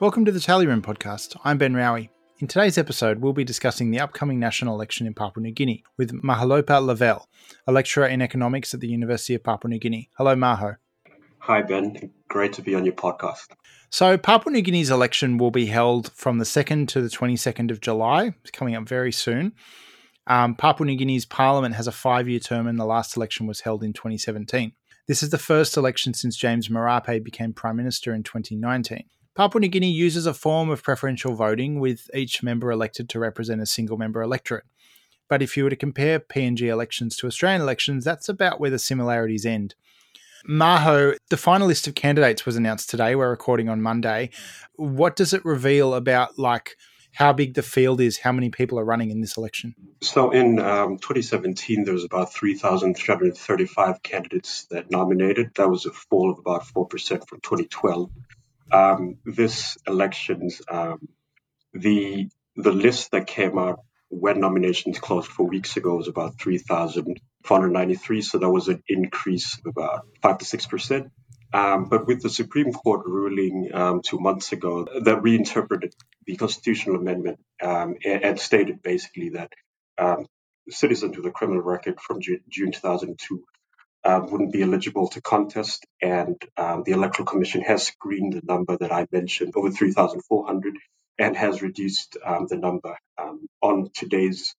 Welcome to the Tally Room podcast. I'm Ben Raue. In today's episode, we'll be discussing the upcoming national election in Papua New Guinea with Maholopa Laveil, a lecturer in economics at the University of Papua New Guinea. Hello, Maho. Hi, Ben. Great to be on your podcast. So, Papua New Guinea's election will be held from the 2nd to the 22nd of July. It's coming up very soon. Um, Papua New Guinea's parliament has a five year term, and the last election was held in 2017. This is the first election since James Marape became Prime Minister in 2019. Papua New Guinea uses a form of preferential voting with each member elected to represent a single member electorate. But if you were to compare PNG elections to Australian elections, that's about where the similarities end. Maho, the final list of candidates was announced today. We're recording on Monday. What does it reveal about like how big the field is, how many people are running in this election? So in um, 2017, there was about 3,335 candidates that nominated. That was a fall of about 4% from 2012 um, this elections, um, the the list that came out when nominations closed four weeks ago was about 3,493. So that was an increase of about five to six percent. Um, but with the Supreme Court ruling um, two months ago that reinterpreted the constitutional amendment um, and, and, stated basically that um, citizens with a criminal record from June, June 2002 um, wouldn't be eligible to contest. And um, the Electoral Commission has screened the number that I mentioned, over 3,400, and has reduced um, the number. Um, on today's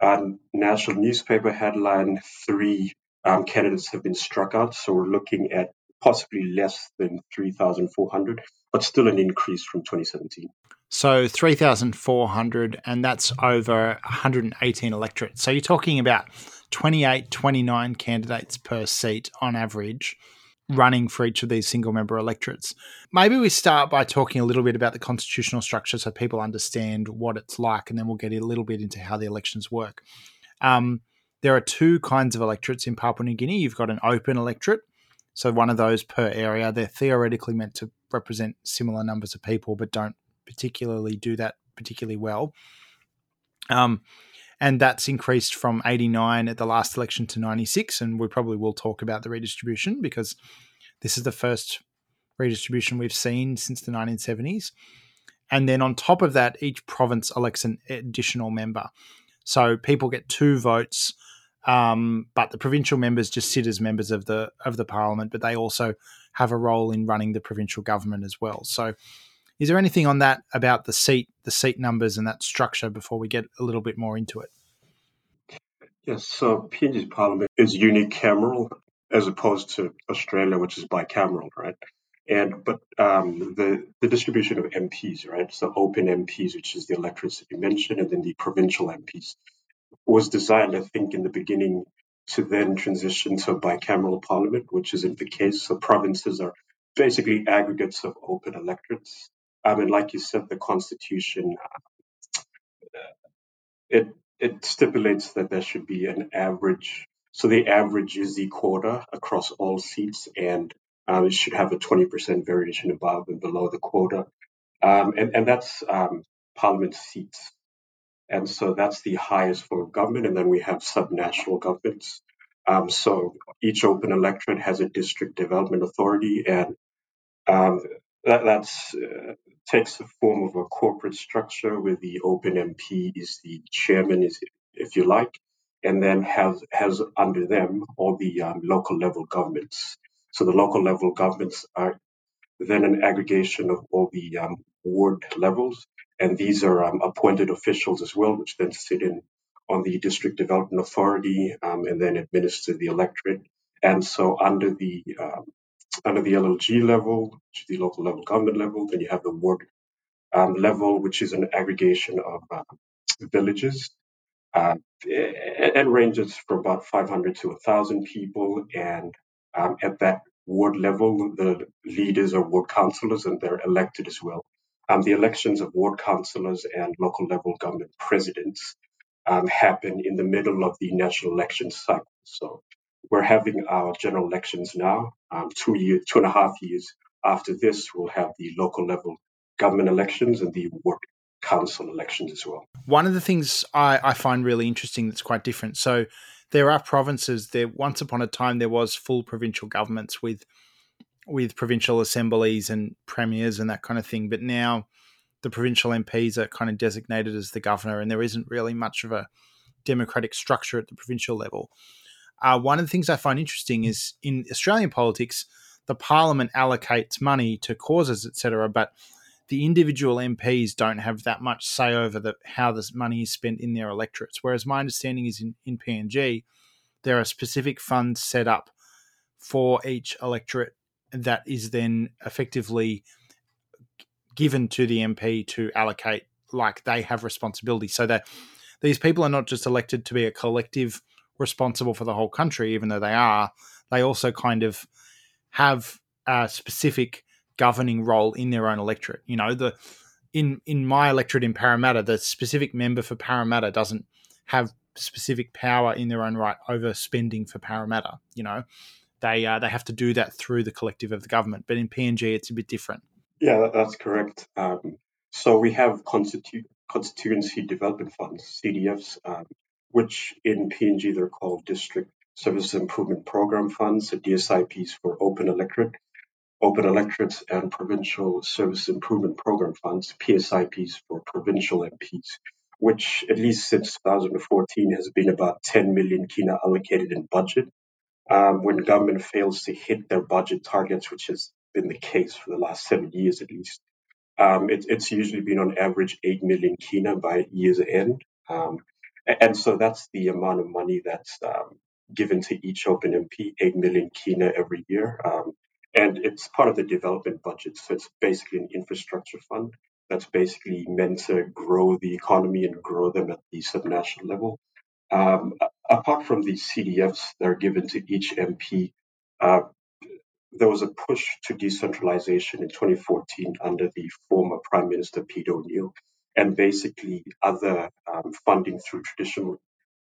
uh, national newspaper headline, three um, candidates have been struck out. So we're looking at possibly less than 3,400, but still an increase from 2017. So 3,400, and that's over 118 electorates. So you're talking about 28, 29 candidates per seat on average running for each of these single member electorates. Maybe we start by talking a little bit about the constitutional structure so people understand what it's like, and then we'll get a little bit into how the elections work. Um, there are two kinds of electorates in Papua New Guinea. You've got an open electorate, so one of those per area. They're theoretically meant to represent similar numbers of people, but don't particularly do that particularly well. Um, and that's increased from 89 at the last election to 96 and we probably will talk about the redistribution because this is the first redistribution we've seen since the 1970s and then on top of that each province elects an additional member. So people get two votes um, but the provincial members just sit as members of the of the parliament but they also have a role in running the provincial government as well. So is there anything on that about the seat, the seat numbers, and that structure before we get a little bit more into it? Yes, so PNG's parliament is unicameral as opposed to Australia, which is bicameral, right? And but um, the the distribution of MPs, right? So open MPs, which is the you mentioned, and then the provincial MPs, was designed, I think, in the beginning to then transition to a bicameral parliament, which isn't the case. So provinces are basically aggregates of open electorates I mean, like you said, the Constitution uh, it it stipulates that there should be an average. So the average is the quota across all seats, and um, it should have a 20% variation above and below the quota. Um, and, and that's um, parliament seats. And so that's the highest form of government. And then we have subnational governments. Um, so each open electorate has a district development authority, and um, that that's, uh, takes the form of a corporate structure where the open MP is the chairman, is if you like, and then has has under them all the um, local level governments. So the local level governments are then an aggregation of all the um, ward levels, and these are um, appointed officials as well, which then sit in on the district development authority um, and then administer the electorate. And so under the um, under the LLG level, which is the local level government level. Then you have the ward um, level, which is an aggregation of uh, villages. Uh, it, ranges from about 500 to 1,000 people. And um, at that ward level, the leaders are ward councillors and they're elected as well. Um, the elections of ward councillors and local level government presidents um, happen in the middle of the national election cycle. So we're having our general elections now. Um, two years, two and a half years after this, we'll have the local level government elections and the ward council elections as well. One of the things I, I find really interesting that's quite different. So there are provinces. There once upon a time there was full provincial governments with with provincial assemblies and premiers and that kind of thing. But now the provincial MPs are kind of designated as the governor, and there isn't really much of a democratic structure at the provincial level. Uh, one of the things I find interesting is in Australian politics, the parliament allocates money to causes, etc., but the individual MPs don't have that much say over the, how this money is spent in their electorates. Whereas my understanding is in, in PNG, there are specific funds set up for each electorate that is then effectively given to the MP to allocate like they have responsibility. So that these people are not just elected to be a collective responsible for the whole country, even though they are, they also kind of have a specific governing role in their own electorate. You know, the in in my electorate in Parramatta, the specific member for Parramatta doesn't have specific power in their own right over spending for Parramatta. You know, they uh, they have to do that through the collective of the government. But in PNG, it's a bit different. Yeah, that's correct. Um, so we have constitu- constituency development funds (CDFs), um, which in PNG they're called District Service Improvement Program funds, the DSIPs for open electorate, open electorates, and Provincial Service Improvement Program funds (PSIPs) for provincial MPs, which at least since 2014 has been about 10 million kina allocated in budget. Um, when government fails to hit their budget targets, which has been the case for the last seven years at least, um, it, it's usually been on average 8 million kina by year's end. Um, and so that's the amount of money that's um, given to each open MP, 8 million kina every year. Um, and it's part of the development budget. So it's basically an infrastructure fund that's basically meant to grow the economy and grow them at the subnational level. Um, apart from the CDFs that are given to each MP, uh, there was a push to decentralization in 2014 under the former Prime Minister Pete O'Neill and basically other um, funding through traditional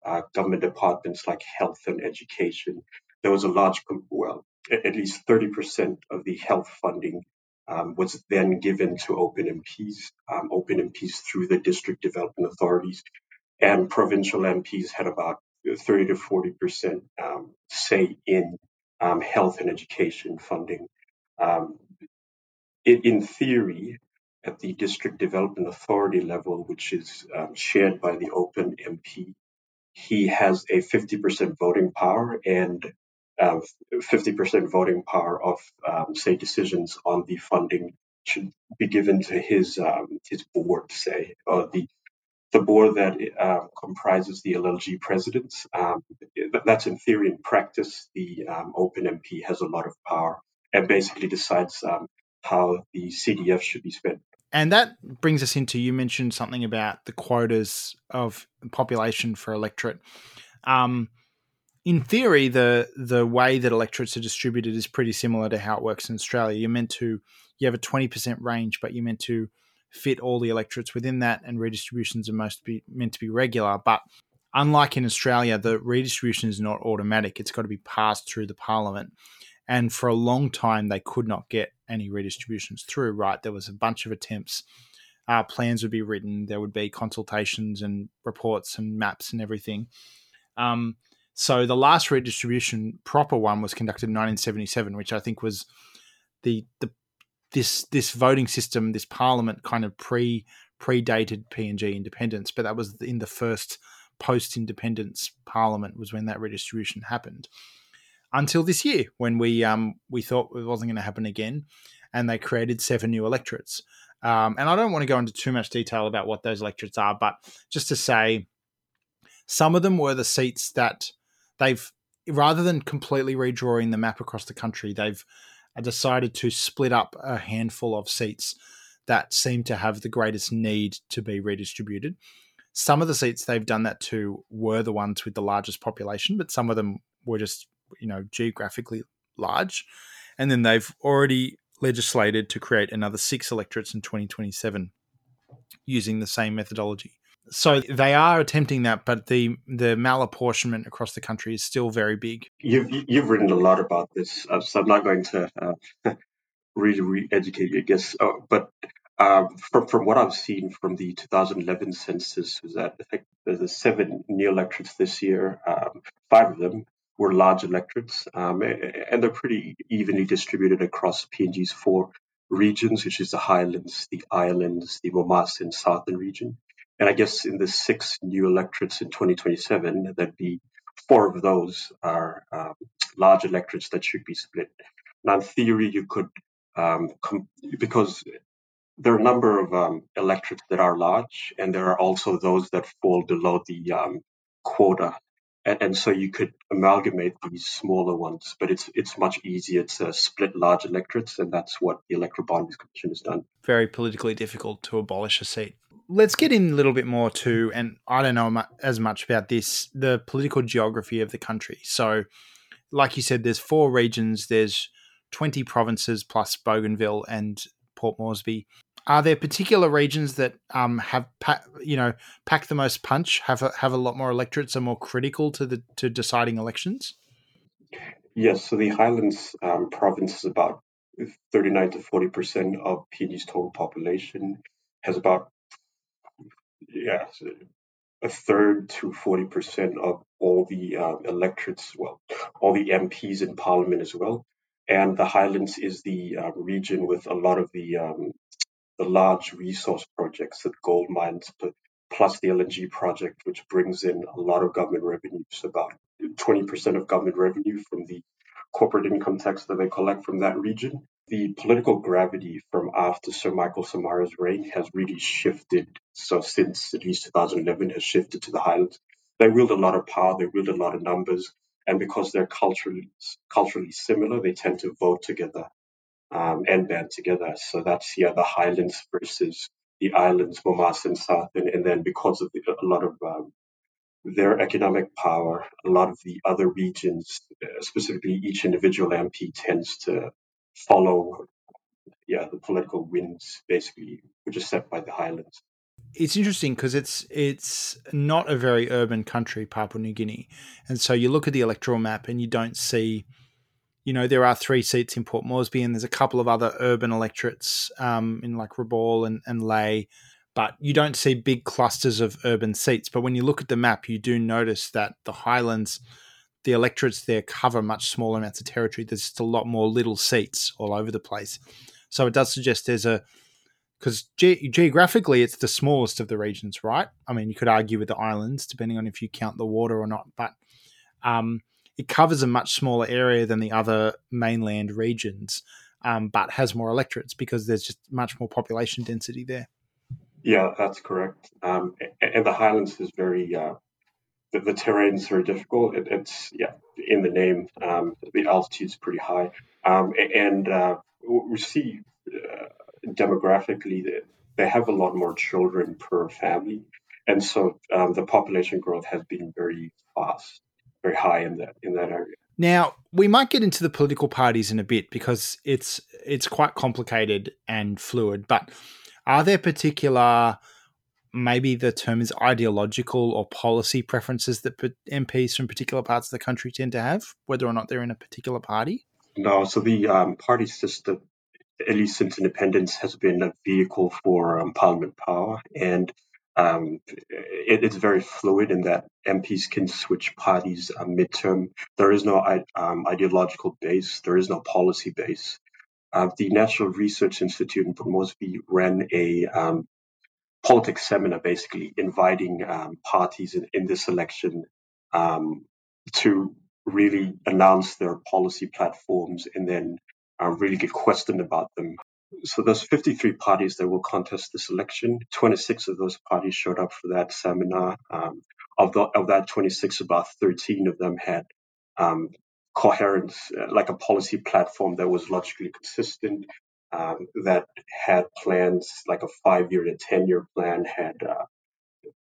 uh, government departments like health and education. There was a large, well, at least 30% of the health funding um, was then given to open MPs, um, open MPs through the district development authorities, and provincial MPs had about 30 to 40% um, say in um, health and education funding. Um, in theory, at the district development authority level, which is um, shared by the open MP, he has a 50% voting power and uh, 50% voting power of, um, say, decisions on the funding should be given to his um, his board, say, or the the board that uh, comprises the LLG presidents. Um, that's in theory. In practice, the um, Open MP has a lot of power and basically decides um, how the CDF should be spent. And that brings us into you mentioned something about the quotas of population for electorate. Um, in theory, the the way that electorates are distributed is pretty similar to how it works in Australia. You're meant to you have a twenty percent range, but you're meant to fit all the electorates within that, and redistributions are most be, meant to be regular. But unlike in Australia, the redistribution is not automatic; it's got to be passed through the parliament. And for a long time, they could not get any redistributions through. Right, there was a bunch of attempts. Uh, plans would be written. There would be consultations and reports and maps and everything. Um, so the last redistribution proper one was conducted in 1977, which I think was the the this this voting system, this parliament kind of pre predated PNG independence, but that was in the first post independence parliament was when that redistribution happened. Until this year, when we um, we thought it wasn't going to happen again, and they created seven new electorates. Um, and I don't want to go into too much detail about what those electorates are, but just to say, some of them were the seats that they've rather than completely redrawing the map across the country, they've decided to split up a handful of seats that seem to have the greatest need to be redistributed. Some of the seats they've done that to were the ones with the largest population, but some of them were just, you know, geographically large. And then they've already legislated to create another six electorates in 2027 using the same methodology so they are attempting that, but the the malapportionment across the country is still very big. You've you've written a lot about this, uh, so I'm not going to uh, really re-educate you, I guess. Uh, but um, from from what I've seen from the 2011 census, is that there's seven new electorates this year. Um, five of them were large electorates, um, and they're pretty evenly distributed across PNG's four regions, which is the Highlands, the Islands, the Momase and Southern region. And I guess in the six new electorates in 2027, that'd be four of those are um, large electorates that should be split. Now, in theory, you could, um, com- because there are a number of um, electorates that are large, and there are also those that fall below the um, quota. And, and, so you could amalgamate these smaller ones, but it's it's much easier to split large electorates, and that's what the Electoral Boundaries Commission has done. Very politically difficult to abolish a seat. Let's get in a little bit more to, and I don't know as much about this, the political geography of the country. So, like you said, there's four regions. There's 20 provinces plus Bougainville and Port Moresby. Are there particular regions that um, have pa- you know pack the most punch, have a, have a lot more electorates, are more critical to the to deciding elections? Yes, so the Highlands um, province is about 39 to 40 percent of PNG's total population, has about yeah a third to 40 percent of all the uh, electorates, well, all the MPs in Parliament as well. And the Highlands is the uh, region with a lot of the um, the large resource projects, the gold mines, plus the LNG project, which brings in a lot of government revenues, about 20% of government revenue from the corporate income tax that they collect from that region. The political gravity from after Sir Michael Somare's reign has really shifted. So since at least 2011 has shifted to the Highlands. They wield a lot of power, they wield a lot of numbers, and because they're culturally culturally similar, they tend to vote together um, and band together. So that's yeah, the Highlands versus the islands, Momase and Southern, and then because of the, a lot of um, their economic power, a lot of the other regions, uh, specifically each individual MP tends to follow, yeah, the political winds basically, which is set by the Highlands. It's interesting because it's it's not a very urban country, Papua New Guinea, and so you look at the electoral map and you don't see you know, there are three seats in Port Moresby, and there's a couple of other urban electorates um, in like Rabaul and, and Lae, but you don't see big clusters of urban seats. But when you look at the map, you do notice that the Highlands, the electorates there cover much smaller amounts of territory. There's just a lot more little seats all over the place. So it does suggest there's a because ge- geographically it's the smallest of the regions, right? I mean, you could argue with the islands depending on if you count the water or not, but um, it covers a much smaller area than the other mainland regions, um, but has more electorates because there's just much more population density there. Yeah, that's correct. Um, and the Highlands is very uh, the, the terrain is very difficult. It, it's yeah, in the name, um, the altitude is pretty high, um, and uh, we see uh, demographically that they have a lot more children per family, and so um, the population growth has been very fast very high in that in that area. Now we might get into the political parties in a bit because it's it's quite complicated and fluid. But are there particular maybe the term is ideological or policy preferences that MPs from particular parts of the country tend to have, whether or not they're in a particular party? No, so the um, party system, at least since independence, has been a vehicle for um, parliament power, and um, it, it's very fluid in that MPs can switch parties uh, midterm. There is no um, ideological base. There is no policy base. Uh, the National Research Institute in Moresby ran a um, politics seminar, basically inviting um, parties in, in, this election um, to really announce their policy platforms and then uh, really get questioned about them so there's 53 parties that will contest this election. 26 of those parties showed up for that seminar. Um, of, the, of that 26, about 13 of them had um, coherence, uh, like a policy platform that was logically consistent, um, that had plans like a five-year a ten-year plan, had uh,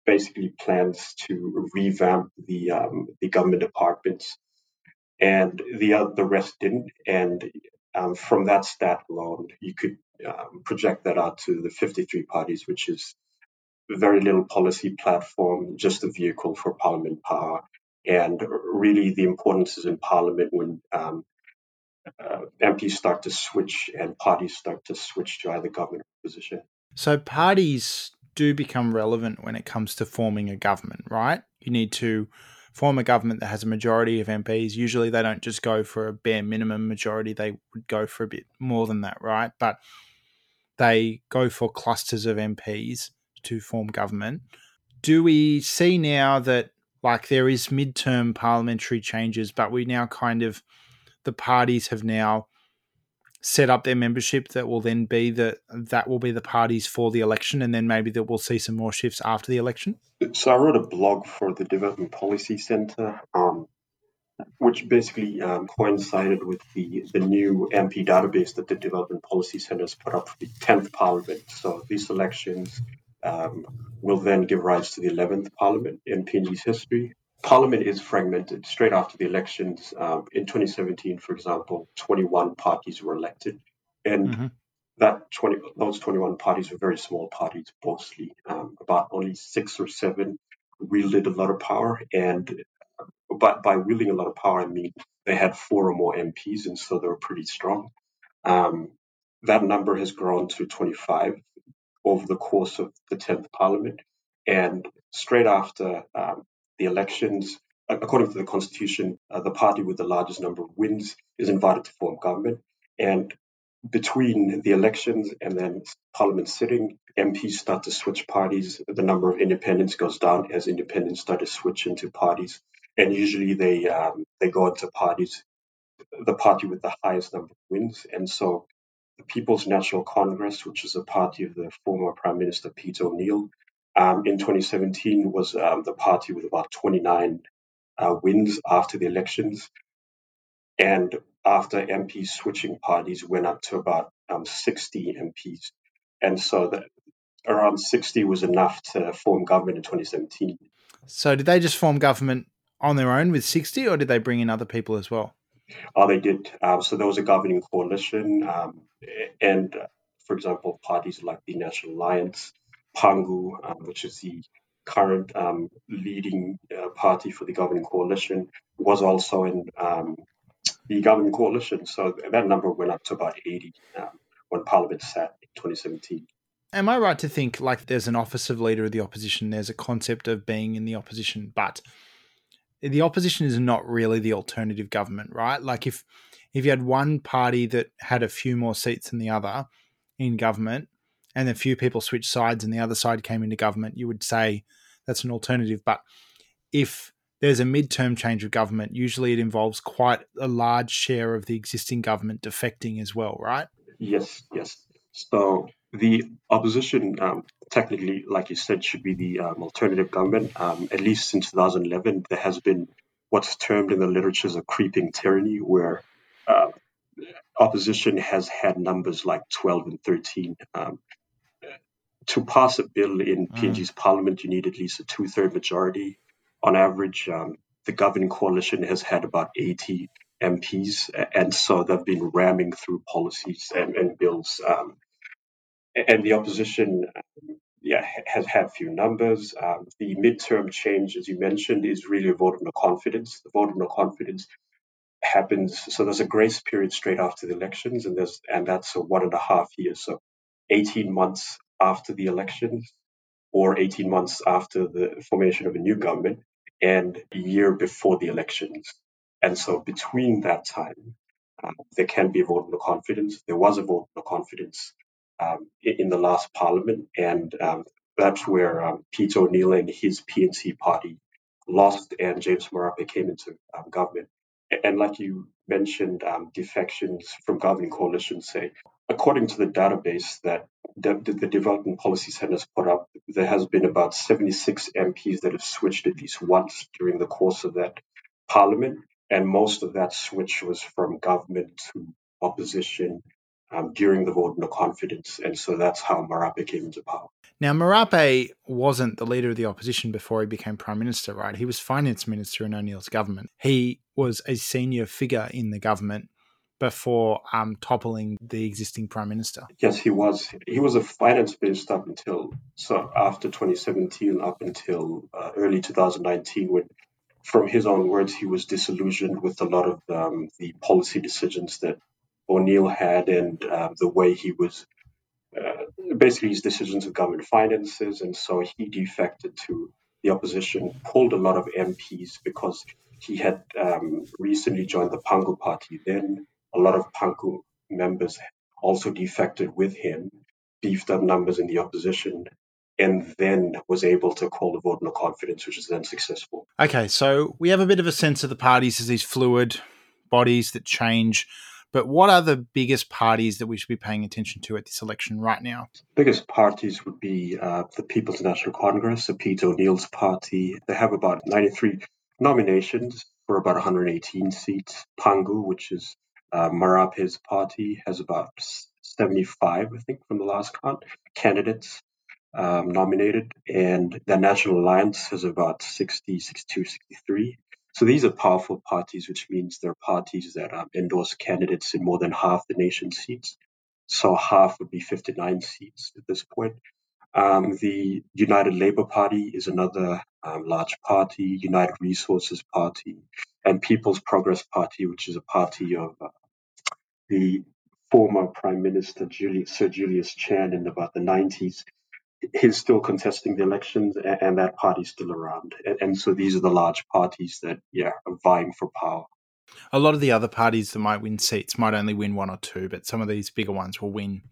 basically plans to revamp the um, the government departments, and the uh, the rest didn't. And um, from that stat alone, you could um, project that out to the 53 parties, which is very little policy platform, just a vehicle for parliament power. And really, the importance is in parliament when um, uh, MPs start to switch and parties start to switch to either government or opposition. So, parties do become relevant when it comes to forming a government, right? You need to form a government that has a majority of MPs, usually they don't just go for a bare minimum majority, they would go for a bit more than that, right? But they go for clusters of MPs to form government. Do we see now that like there is midterm parliamentary changes, but we now kind of the parties have now set up their membership that will then be the that will be the parties for the election and then maybe that we'll see some more shifts after the election? So i wrote a blog for the development policy center um, which basically um, coincided with the, the new mp database that the development policy center has put up for the 10th parliament. So these elections um, will then give rise to the 11th parliament in png's history Parliament is fragmented. Straight after the elections um, in 2017, for example, 21 parties were elected, and mm-hmm. that 20 those 21 parties were very small parties, mostly um, about only six or seven wielded a lot of power, and but by wielding a lot of power, I mean they had four or more MPs, and so they were pretty strong. Um, that number has grown to 25 over the course of the 10th Parliament, and straight after um, the elections. According to the constitution, uh, the party with the largest number of wins is invited to form government. And between the elections and then parliament sitting, MPs start to switch parties. The number of independents goes down as independents start to switch into parties. And usually they um, they go into parties, the party with the highest number of wins. And so the People's National Congress, which is a party of the former Prime Minister Pete O'Neill, um, in 2017 was um, the party with about 29 uh, wins after the elections. And after MPs switching parties went up to about um, 60 MPs. And so that around 60 was enough to form government in 2017. So did they just form government on their own with 60 or did they bring in other people as well? Oh, they did. Um, so there was a governing coalition. Um, and, uh, for example, parties like the National Alliance Pangu, um, which is the current um, leading uh, party for the governing coalition, was also in um, the governing coalition. So that number went up to about 80 um, when Parliament sat in 2017. Am I right to think like there's an office of leader of the opposition? There's a concept of being in the opposition, but the opposition is not really the alternative government, right? Like if if you had one party that had a few more seats than the other in government, and a few people switched sides and the other side came into government, you would say that's an alternative. But if there's a midterm change of government, usually it involves quite a large share of the existing government defecting as well, right? Yes, yes. So the opposition, um, technically, like you said, should be the um, alternative government. Um, at least since 2011, there has been what's termed in the literature as a creeping tyranny, where uh, opposition has had numbers like 12 and 13. Um, to pass a bill in PNG's mm. parliament, you need at least a two third majority. On average, um, the governing coalition has had about 80 MPs, and so they've been ramming through policies and, and bills. Um, and the opposition, um, yeah, has had few numbers. Um, the midterm change, as you mentioned, is really a vote of no confidence. The vote of no confidence happens. So there's a grace period straight after the elections, and there's and that's a one and a half years. So 18 months after the elections or 18 months after the formation of a new government and a year before the elections. And so between that time, um, there can be a vote of no confidence. There was a vote of no confidence um, in the last parliament, and um, that's where um, Peter O'Neill and his PNC party lost, and James Marape came into um, government. And like you mentioned, um, defections from governing coalitions say, according to the database that the, the Development Policy Center has put up, there has been about 76 MPs that have switched at least once during the course of that parliament. And most of that switch was from government to opposition um, during the vote no confidence. And so that's how Marape came into power. Now, Marape wasn't the leader of the opposition before he became prime minister, right? He was finance minister in O'Neill's government. He was a senior figure in the government before um, toppling the existing prime minister. Yes, he was. He was a finance minister up until so after 2017, up until uh, early 2019, when, from his own words, he was disillusioned with a lot of um, the policy decisions that O'Neill had and uh, the way he was. Uh, basically, his decisions of government finances, and so he defected to the opposition pulled a lot of MPs because he had um, recently joined the Pangu party. Then a lot of Pangu members also defected with him, beefed up numbers in the opposition, and then was able to call the vote in no confidence, which was then successful. Okay, so we have a bit of a sense of the parties as these fluid bodies that change. But what are the biggest parties that we should be paying attention to at this election right now? Biggest parties would be uh, the People's National Congress, the Peter O'Neill's party. They have about 93 nominations for about 118 seats. Pangu, which is uh, Marape's party, has about 75, I think, from the last count, candidates um, nominated. And the National Alliance has about 60, 62, 63. So these are powerful parties, which means they're parties that um, endorse candidates in more than half the nation's seats. So half would be 59 seats at this point. Um, the United Labour Party is another um, large party, United Resources Party, and People's Progress Party, which is a party of uh, the former Prime Minister Julius, Sir Julius Chan in about the 90s. He's still contesting the elections, and, and that party's still around. And, and, so these are the large parties that, yeah, are vying for power. A lot of the other parties that might win seats might only win one or two, but some of these bigger ones will win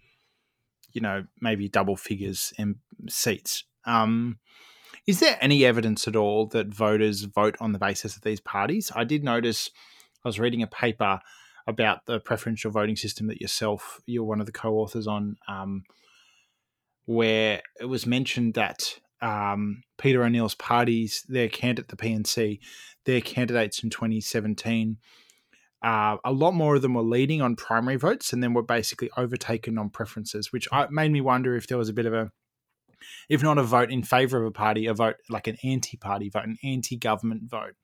you know, maybe double figures in seats. Um, is there any evidence at all that voters vote on the basis of these parties? I did notice I was reading a paper about the preferential voting system that yourself, you're one of the co-authors on, um, where it was mentioned that um, Peter O'Neill's parties, their candidate, the PNC, their candidates in 2017 uh, a lot more of them were leading on primary votes and then were basically overtaken on preferences, which made me wonder if there was a bit of a, if not a vote in favor of a party, a vote like an anti-party vote, an anti-government vote.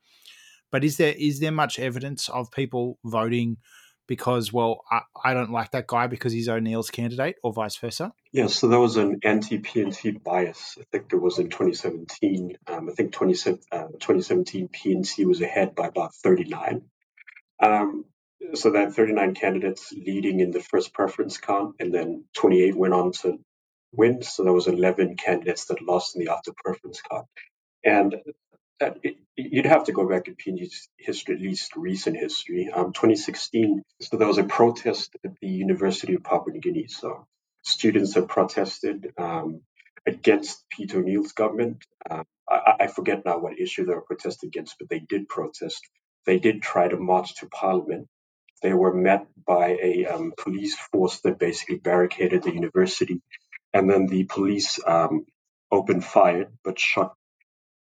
But is there is there much evidence of people voting because, well, I, I don't like that guy because he's O'Neill's candidate, or vice versa? Yeah, so there was an anti-PNC bias. I think it was in 2017. Um, I think 20, uh, 2017 PNC was ahead by about 39 um, so that 39 candidates leading in the first preference count, and then 28 went on to win. So there was 11 candidates that lost in the after preference count. And that, it, you'd have to go back in PNG's history, at least recent history. Um, 2016, so there was a protest at the University of Papua New Guinea. So students had protested um, against Peter O'Neill's government. Uh, I, I, forget now what issue they were protesting against, but they did protest they did try to march to Parliament. They were met by a um, police force that basically barricaded the university, and then the police um, opened fire but shot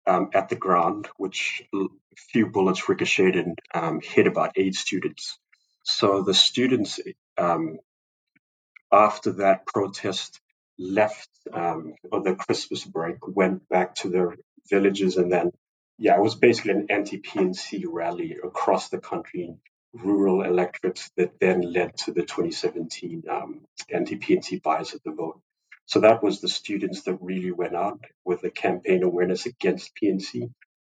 um, at the ground, which a few bullets ricocheted and um, hit about eight students. So the students, um, after that protest, left um, on the Christmas break, went back to their villages, and then yeah, it was basically an anti-PNC rally across the country, rural electorates that then led to the 2017 um, anti-PNC bias of the vote. So that was the students that really went out with the campaign awareness against PNC.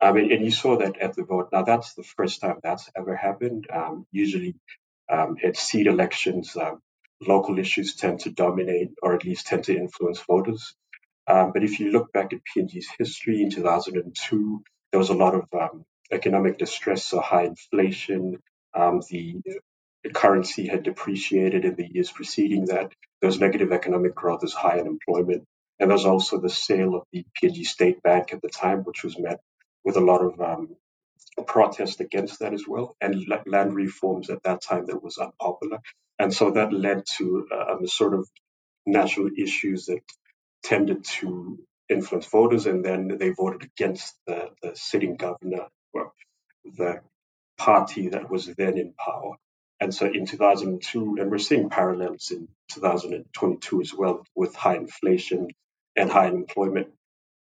Mean, and you saw that at the vote. Now that's the first time that's ever happened. Um, usually, um, at seat elections, uh, local issues tend to dominate or at least tend to influence voters. Um, but if you look back at PNG's history in 2002, there was a lot of um, economic distress, so high inflation. Um, the, the, currency had depreciated in the years preceding that. There was negative economic growth, there's high unemployment. And there's also the sale of the PNG State Bank at the time, which was met with a lot of um, protest against that as well, and land reforms at that time that was unpopular. And so that led to um, sort of national issues that tended to influence voters, and then they voted against the, the sitting governor, or the party that was then in power. And so in 2002, and we're seeing parallels in 2022 as well, with high inflation and high unemployment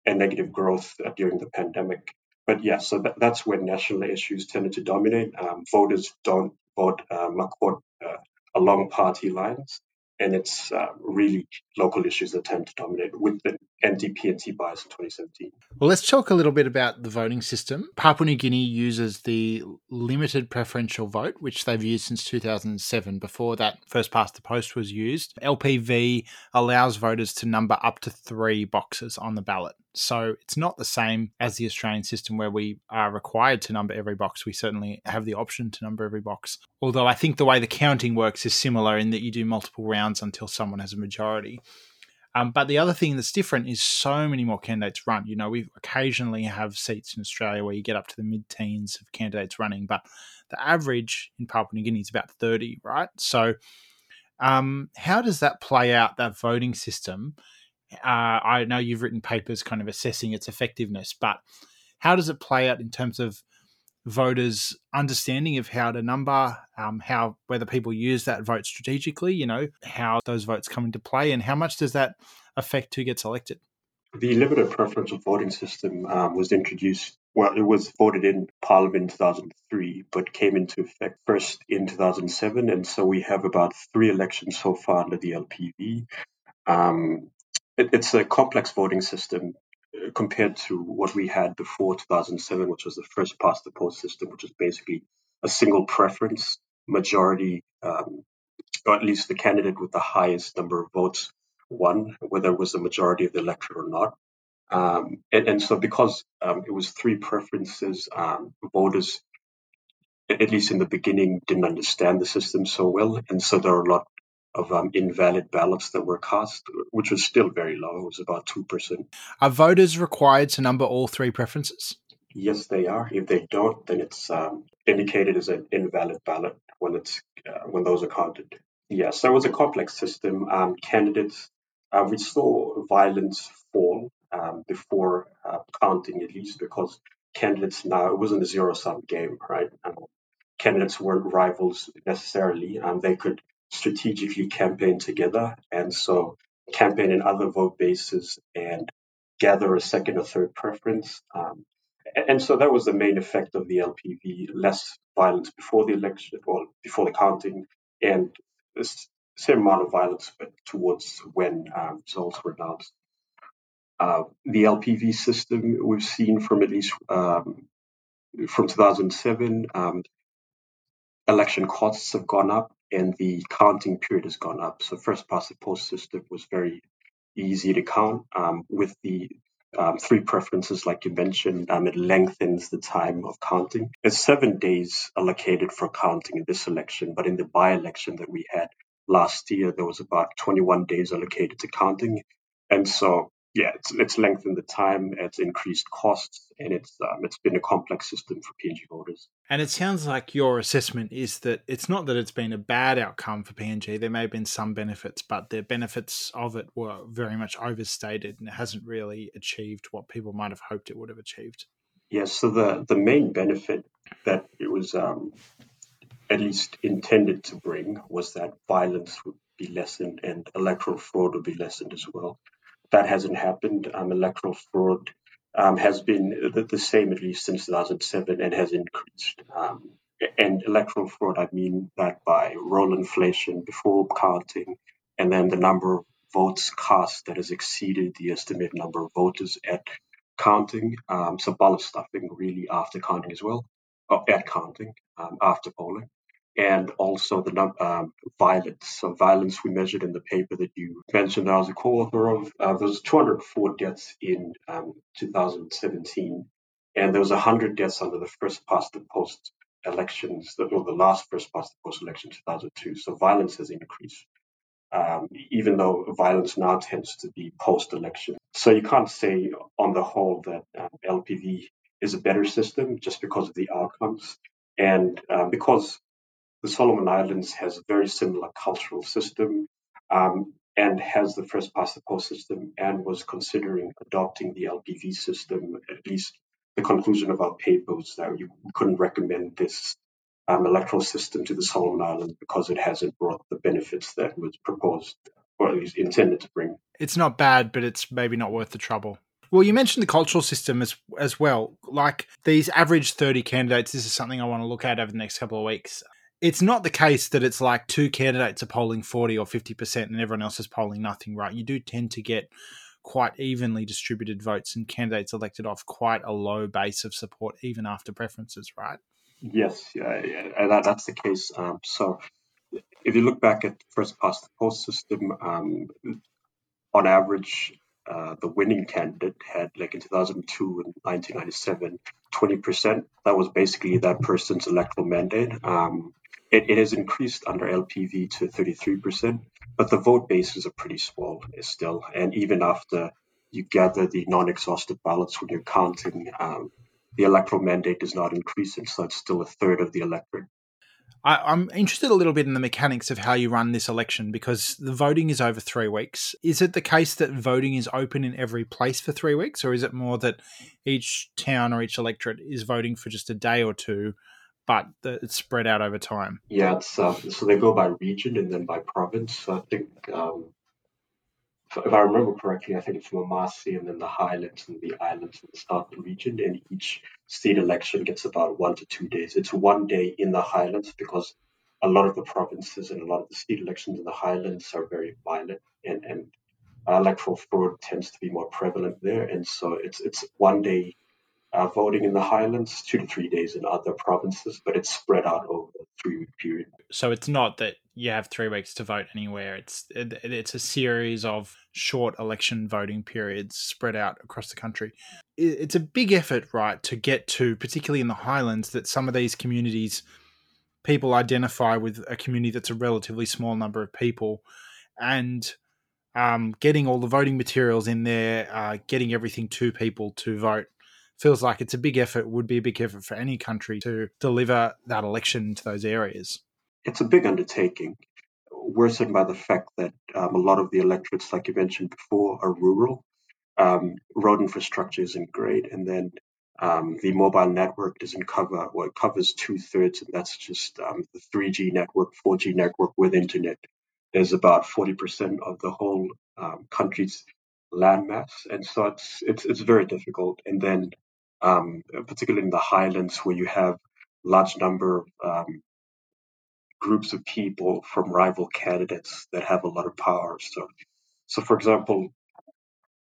and negative growth uh, during the pandemic. But yeah, so that, that's when national issues tended to dominate. Um, voters don't vote uh, uh, along party lines and it's uh, really local issues that tend to dominate with the anti-PNC bias in 2017. Well, let's talk a little bit about the voting system. Papua New Guinea uses the limited preferential vote, which they've used since 2007. Before that, first past the post was used. LPV allows voters to number up to three boxes on the ballot. So it's not the same as the Australian system where we are required to number every box. We certainly have the option to number every box. Although I think the way the counting works is similar in that you do multiple rounds until someone has a majority. Um, but the other thing that's different is so many more candidates run. You know, we occasionally have seats in Australia where you get up to the mid teens of candidates running, but the average in Papua New Guinea is about 30, right? So, um, how does that play out, that voting system? Uh, I know you've written papers kind of assessing its effectiveness, but how does it play out in terms of voters' understanding of how to number, um, how whether people use that vote strategically, you know, how those votes come into play, and how much does that affect who gets elected? The limited preferential voting system um, was introduced. Well, it was voted in Parliament in 2003, but came into effect first in 2007. And so we have about three elections so far under the LPV. Um, it, it's a complex voting system uh, compared to what we had before 2007, which was the first past the post system, which is basically a single preference majority, um, or at least the candidate with the highest number of votes won, whether it was the majority of the electorate or not. Um, and, and, so, because um, it was three preferences, um, voters, at least in the beginning, didn't understand the system so well, and so there are a lot of um, invalid ballots that were cast, which was still very low. It was about 2%. Are voters required to number all three preferences? Yes, they are. If they don't, then it's um, indicated as an invalid ballot when it's uh, when those are counted. Yes, there was a complex system. Um, candidates, uh, we saw violence fall um, before uh, counting, at least because candidates now it wasn't a zero sum game, right? Um, candidates weren't rivals necessarily. Um, they could strategically campaign together. And so campaign in other vote bases and gather a second or third preference. Um, and so that was the main effect of the LPV less violence before the election or before the counting, and the same amount of violence but towards when um, results were announced. Uh, the LPV system we've seen from at least um, from 2007, um, election costs have gone up and the counting period has gone up. So first past the post system was very easy to count. Um, with the um, three preferences, like you mentioned, um, it lengthens the time of counting. There's seven days allocated for counting in this election, but in the by-election that we had last year, there was about 21 days allocated to counting. And so yeah, it's it's lengthened the time, it's increased costs, and it's um, it's been a complex system for PNG voters. And it sounds like your assessment is that it's not that it's been a bad outcome for PNG. There may have been some benefits, but the benefits of it were very much overstated, and it hasn't really achieved what people might have hoped it would have achieved. Yes. So the the main benefit that it was um, at least intended to bring was that violence would be lessened and electoral fraud would be lessened as well that hasn't happened. Um, electoral fraud um, has been the, the, same at least since 2007 and has increased. Um, and electoral fraud, I mean that by roll inflation before counting, and then the number of votes cast that has exceeded the estimated number of voters at counting. Um, so ballot stuffing really after counting as well, or at counting um, after polling and also the um, violence. So violence we measured in the paper that you mentioned I was a co-author of. Uh, there was 204 deaths in um, 2017, and there was 100 deaths under the first past the post elections, or the last first past the post election 2002. So violence has increased. Um, even though violence now tends to be post election. So you can't say on the whole that um, LPV is a better system just because of the outcomes. And uh, because the Solomon Islands has a very similar cultural system um, and has the first past the post system and was considering adopting the LPV system. At least the conclusion of our paper was that we couldn't recommend this um, electoral system to the Solomon Islands because it hasn't brought the benefits that was proposed or at least intended to bring. It's not bad, but it's maybe not worth the trouble. Well, you mentioned the cultural system as as well. Like these average thirty candidates, this is something I want to look at over the next couple of weeks it's not the case that it's like two candidates are polling 40 or 50% and everyone else is polling nothing, right? You do tend to get quite evenly distributed votes and candidates elected off quite a low base of support even after preferences, right? Yes, yeah, yeah that, that's the case. Um, so if you look back at first past the post system, um, on average, uh, the winning candidate had, like in 2002 and 1997, 20%. That was basically that person's electoral mandate. Um, it, it, has increased under LPV to 33%, but the vote bases are pretty small still. And even after you gather the non exhausted ballots when you're counting, um, the electoral mandate does not increase, so it's still a third of the electorate. I, am interested a little bit in the mechanics of how you run this election because the voting is over three weeks. Is it the case that voting is open in every place for three weeks, or is it more that each town or each electorate is voting for just a day or two, but it's spread out over time? Yeah, it's, uh, so they go by region and then by province. So I think um, if I remember correctly, I think it's Momase and then the Highlands and the Islands in the southern region, and each state election gets about one to two days. It's one day in the Highlands because a lot of the provinces and a lot of the state elections in the Highlands are very violent, and, and electoral fraud tends to be more prevalent there, and so it's it's one day uh, voting in the Highlands, two to three days in other provinces, but it's spread out over a three week period. So it's not that you have three weeks to vote anywhere. It's it, it's a series of short election voting periods spread out across the country. It's a big effort, right, to get to, particularly in the Highlands, that some of these communities people identify with a community that's a relatively small number of people, and um, getting all the voting materials in there, uh, getting everything to people to vote feels like it's a big effort, would be a big effort for any country to deliver that election to those areas. It's a big undertaking, worsened by the fact that um, a lot of the electorates, like you mentioned before, are rural. Um, road infrastructure isn't great, and then um, the mobile network doesn't cover, well, it covers two thirds, and that's just um, the 3G network, 4G network with internet. There's about 40% of the whole um, country's landmass, and so it's it's it's very difficult. And then um, particularly in the highlands where you have large number of um, groups of people from rival candidates that have a lot of power. So, so for example,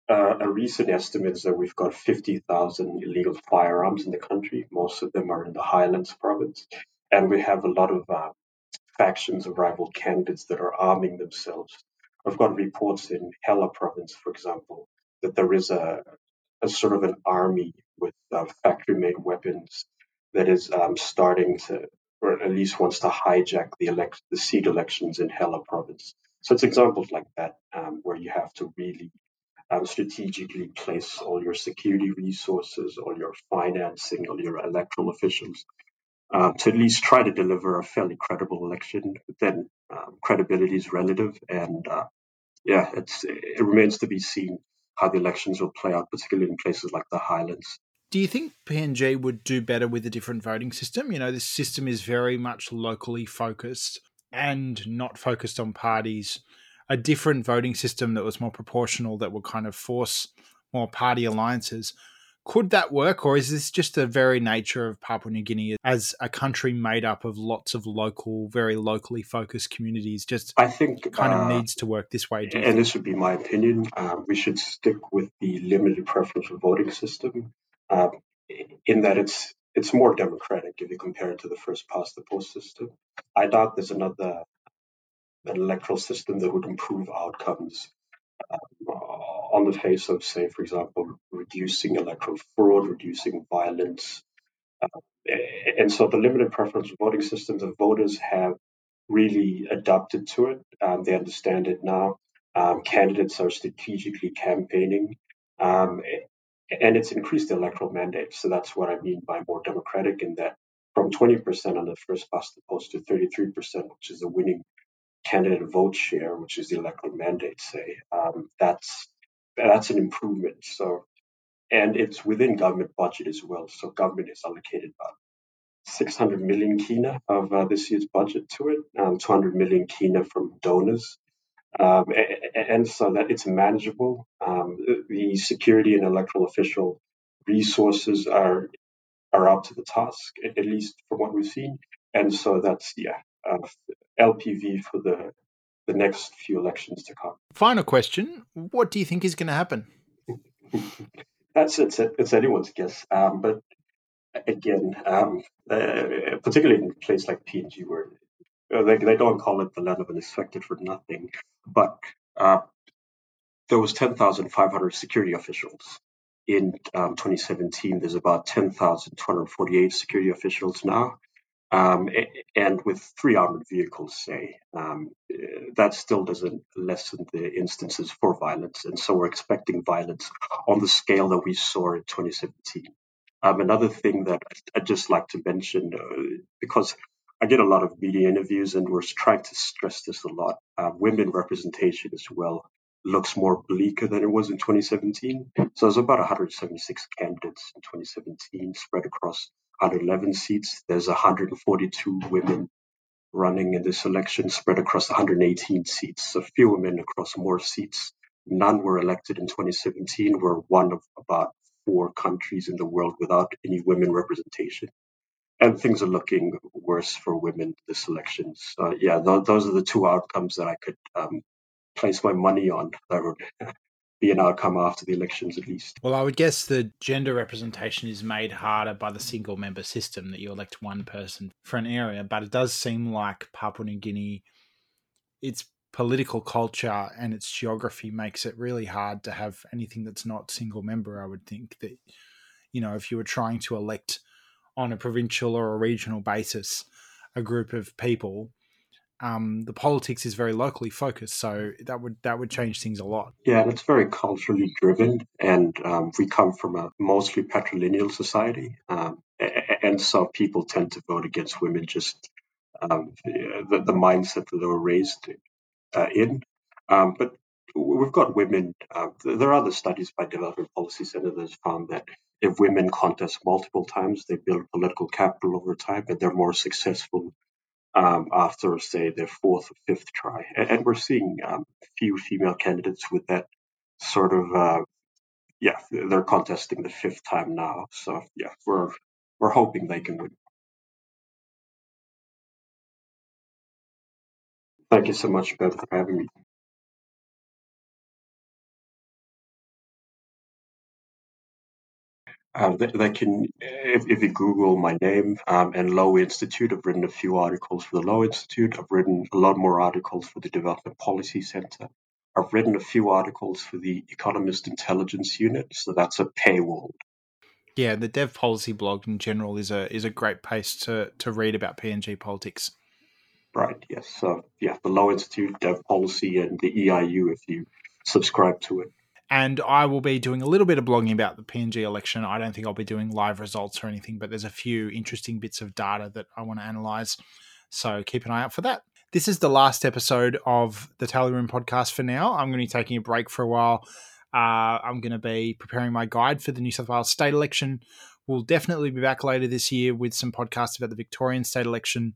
uh, a recent estimate is that we've got 50,000 illegal firearms in the country. Most of them are in the Highlands province. And we have a lot of uh, factions of rival candidates that are arming themselves. I've got reports in Hela province, for example, that there is a, a sort of an army with uh, factory-made weapons that is um, starting to, or at least wants to hijack the elect the seat elections in Hela province. So it's examples like that um, where you have to really um, strategically place all your security resources, all your financing, all your electoral officials um, to at least try to deliver a fairly credible election. But then um, credibility is relative, and uh, yeah, it's it remains to be seen how the elections will play out, particularly in places like the Highlands. Do you think PNG would do better with a different voting system? You know, this system is very much locally focused and not focused on parties. A different voting system that was more proportional, that would kind of force more party alliances, could that work, or is this just the very nature of Papua New Guinea as a country made up of lots of local, very locally focused communities? Just I think kind of uh, needs to work this way. and think? this would be my opinion. Uh, we should stick with the limited preferential voting system, uh, in that it's it's more democratic if you compare it to the first past the post system. I doubt there's another an electoral system that would improve outcomes um, on the face of, say, for example, reducing electoral fraud, reducing violence. Uh, and so the limited preference voting system, the voters have really adapted to it. Um, they understand it now. Um, candidates are strategically campaigning. Um, and it's increased the electoral mandate. So that's what I mean by more democratic in that from 20% on the first past the post to 33%, which is the winning candidate vote share, which is the electoral mandate, say, um, that's that's an improvement. So, and it's within government budget as well. So government has allocated about 600 million kina of uh, this year's budget to it, um, 200 million kina from donors. Um, and so that it's manageable. Um, the security and electoral official resources are are up to the task, at least from what we've seen. And so that's yeah, uh, LPV for the the next few elections to come. Final question: What do you think is going to happen? That's it's it's anyone's guess. Um, but again, um, uh, particularly in a place like PNG, where uh, they they don't call it the land of unexpected for nothing, but uh, there was 10,500 security officials in um, 2017. There's about 10,248 security officials now. Um, and with three armored vehicles, say, um, that still doesn't lessen the instances for violence. And so we're expecting violence on the scale that we saw in 2017. Um, another thing that I'd just like to mention, uh, because I get a lot of media interviews and we're trying to stress this a lot, uh, women representation as well looks more bleaker than it was in 2017. So there's about 176 candidates in 2017 spread across 111 seats. There's 142 women running in this election spread across 118 seats. So few women across more seats. None were elected in 2017. We're one of about four countries in the world without any women representation. And things are looking worse for women this election. So yeah, th- those are the two outcomes that I could um, place my money on that would be an outcome after the elections at least. Well, I would guess the gender representation is made harder by the single member system that you elect one person for an area, but it does seem like Papua New Guinea, its political culture and its geography makes it really hard to have anything that's not single member. I would think that, you know, if you were trying to elect on a provincial or a regional basis a group of people, um, the politics is very locally focused, so that would that would change things a lot. Yeah, and it's very culturally driven, and um, we come from a mostly patrilineal society, um, and so people tend to vote against women just um, the, the mindset that they were raised uh, in. Um, but we've got women. Uh, there are other studies by Development Policy Center that found that if women contest multiple times, they build political capital over time, and they're more successful um, after, say, their fourth or fifth try. And, and we're seeing um, few female candidates with that sort of, uh, yeah, they're contesting the fifth time now. So yeah, we're we're hoping they can win. Thank you so much, Ben, for having me. Uh, they, they, can, if, if, you Google my name um, and Lowy Institute, I've written a few articles for the Lowy Institute. I've written a lot more articles for the Development Policy Center. I've written a few articles for the Economist Intelligence Unit, so that's a paywall. Yeah, the Dev Policy blog in general is a is a great place to to read about PNG politics. Right. Yes. So yeah, the Lowy Institute, Dev Policy, and the EIU. If you subscribe to it. And I will be doing a little bit of blogging about the PNG election. I don't think I'll be doing live results or anything, but there's a few interesting bits of data that I want to analyze. So keep an eye out for that. This is the last episode of the Tally Room podcast for now. I'm going to be taking a break for a while. Uh, I'm going to be preparing my guide for the New South Wales state election. We'll definitely be back later this year with some podcasts about the Victorian state election.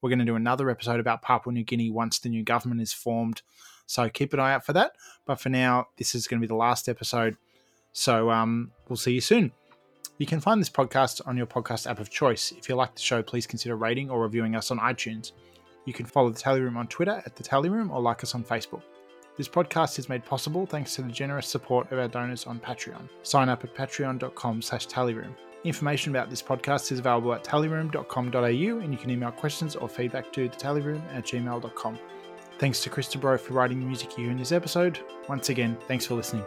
We're going to do another episode about Papua New Guinea once the new government is formed. So keep an eye out for that. But for now, this is going to be the last episode. So um, we'll see you soon. You can find this podcast on your podcast app of choice. If you like the show, please consider rating or reviewing us on iTunes. You can follow the Tally Room on Twitter at the Tally Room or like us on Facebook. This podcast is made possible thanks to the generous support of our donors on Patreon. Sign up at patreon.com slash tallyroom. Information about this podcast is available at tallyroom.com.au and you can email questions or feedback to the tallyroom at gmail.com. Thanks to Christopher for writing the music you hear in this episode. Once again, thanks for listening.